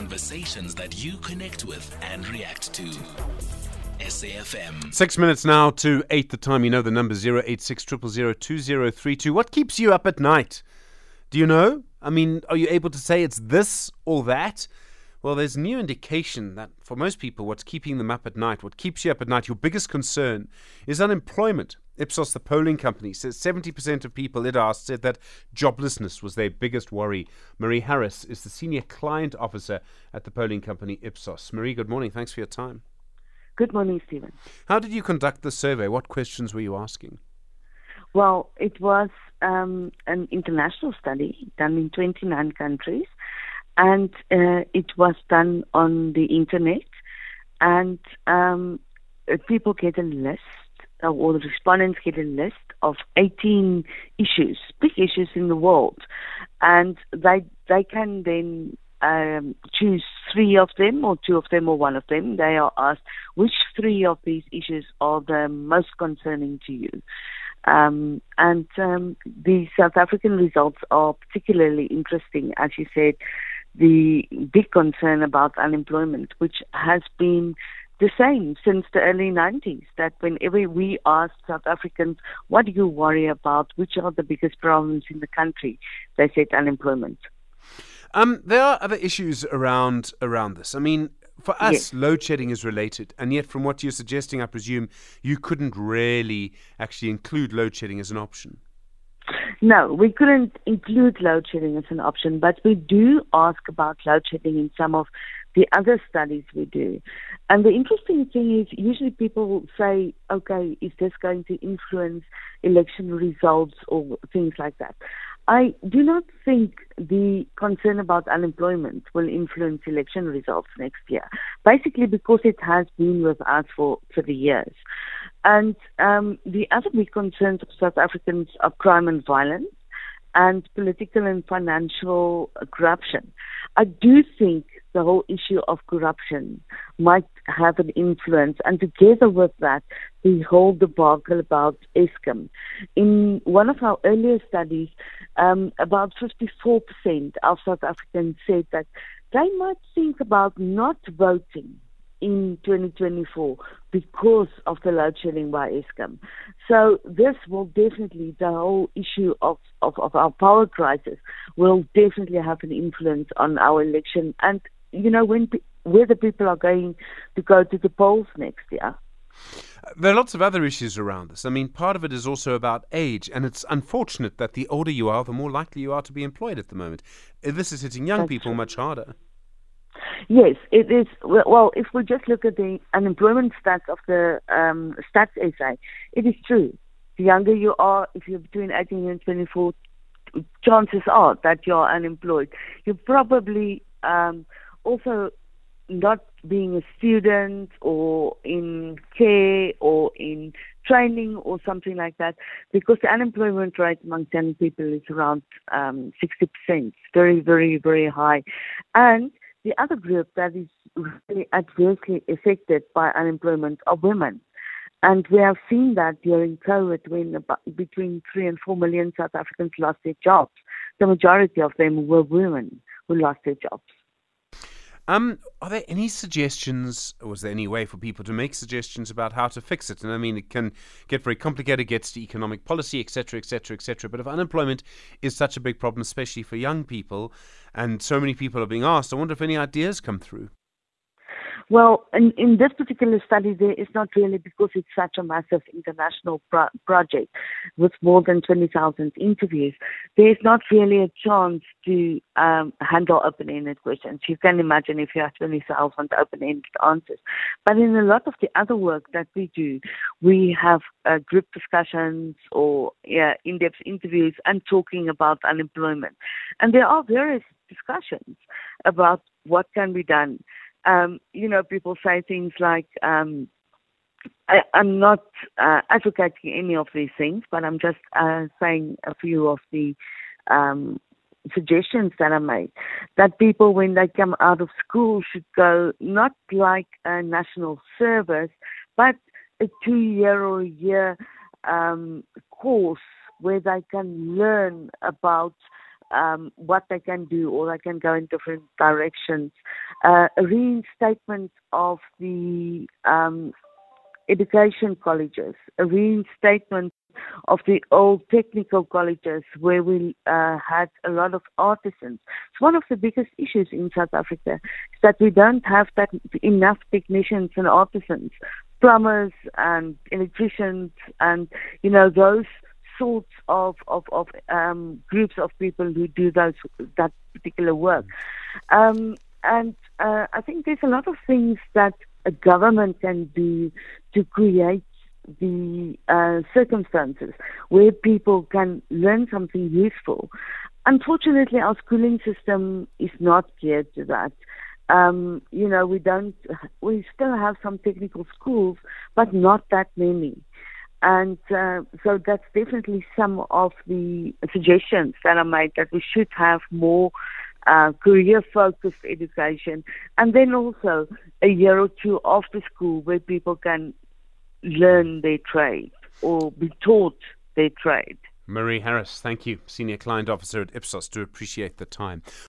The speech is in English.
Conversations that you connect with and react to. SAFM. Six minutes now to eight. The time you know the number zero eight six triple zero two zero three two. What keeps you up at night? Do you know? I mean, are you able to say it's this or that? Well, there's new indication that for most people, what's keeping them up at night, what keeps you up at night, your biggest concern is unemployment. Ipsos, the polling company, says 70% of people it asked said that joblessness was their biggest worry. Mari Harris is the senior client officer at the polling company Ipsos. Mari, good morning. Thanks for your time. Good morning, Stephen. How did you conduct the survey? What questions were you asking? Well, it was um, an international study done in 29 countries, and uh, it was done on the internet. And um, people get a list, or the respondents get a list of 18 issues, big issues in the world, and they they can then um, choose three of them, or two of them, or one of them. They are asked which three of these issues are the most concerning to you. Um, and um, the South African results are particularly interesting, as you said, the big concern about unemployment, which has been the same since the early 90s. That whenever we ask South Africans, what do you worry about? Which are the biggest problems in the country? They said unemployment. Um, there are other issues around around this. I mean, for us, Yes. load shedding is related, and yet, from what you're suggesting, I presume you couldn't really actually include load shedding as an option. No, we couldn't include load shedding as an option, but we do ask about load shedding in some of the other studies we do. And the interesting thing is, usually people say, okay, is this going to influence election results or things like that? I do not think the concern about unemployment will influence election results next year, basically because it has been with us for 30 years. And um, the other big concerns of South Africans are crime and violence and political and financial corruption. I do think the whole issue of corruption might have an influence, and together with that, the whole debacle about Eskom. In one of our earlier studies, um, about 54% of South Africans said that they might think about not voting in 2024 because of the load shedding by Eskom. So this will definitely, the whole issue of, of, of our power crisis will definitely have an influence on our election and, you know, when whether people are going to go to the polls next year. There are lots of other issues around this. I mean, part of it is also about age, and it's unfortunate that the older you are, the more likely you are to be employed at the moment. Uh, This is hitting young That's people true. much harder. Yes, it is. Well, if we just look at the unemployment stats of the um, Stats SA, it is true. The younger you are, if you're between 18 and 24, chances are that you're unemployed. You're probably um, also not being a student or in care or in training or something like that because the unemployment rate among young people is around um, 60%. Very, very, very high. And the other group that is really adversely affected by unemployment are women. And we have seen that during COVID when about between 3 and 4 million South Africans lost their jobs. The majority of them were women who lost their jobs. Um, are there any suggestions, or was there any way for people to make suggestions about how to fix it? And I mean, it can get very complicated, gets to economic policy, etc., etc., etc. But if unemployment is such a big problem, especially for young people, and so many people are being asked, I wonder if any ideas come through. Well, in, in this particular study, there is not really because it's such a massive international pro- project with more than 20,000 interviews. There is not really a chance to um, handle open-ended questions. You can imagine if you have 20,000 open-ended answers. But in a lot of the other work that we do, we have uh, group discussions or yeah, in-depth interviews and talking about unemployment. And there are various discussions about what can be done um, you know, people say things like, um, I, I'm not uh, advocating any of these things, but I'm just uh, saying a few of the um, suggestions that are made. That people, when they come out of school, should go not like a national service, but a two year or a year um, course where they can learn about um, what they can do or they can go in different directions. Uh, a reinstatement of the um, education colleges, a reinstatement of the old technical colleges where we uh, had a lot of artisans. It's one of the biggest issues in South Africa is that we don't have that enough technicians and artisans, plumbers and electricians, and you know those sorts of of, of um, groups of people who do those that particular work. Um, and uh, I think there's a lot of things that a government can do to create the uh, circumstances where people can learn something useful. Unfortunately, our schooling system is not geared to that. Um, you know, we don't, we still have some technical schools, but not that many. And uh, so that's definitely some of the suggestions that I made that we should have more uh, career focused education. And then also a year or two after school where people can learn their trade or be taught their trade. Mari Harris, thank you, Senior Client Officer at Ipsos. Do appreciate the time.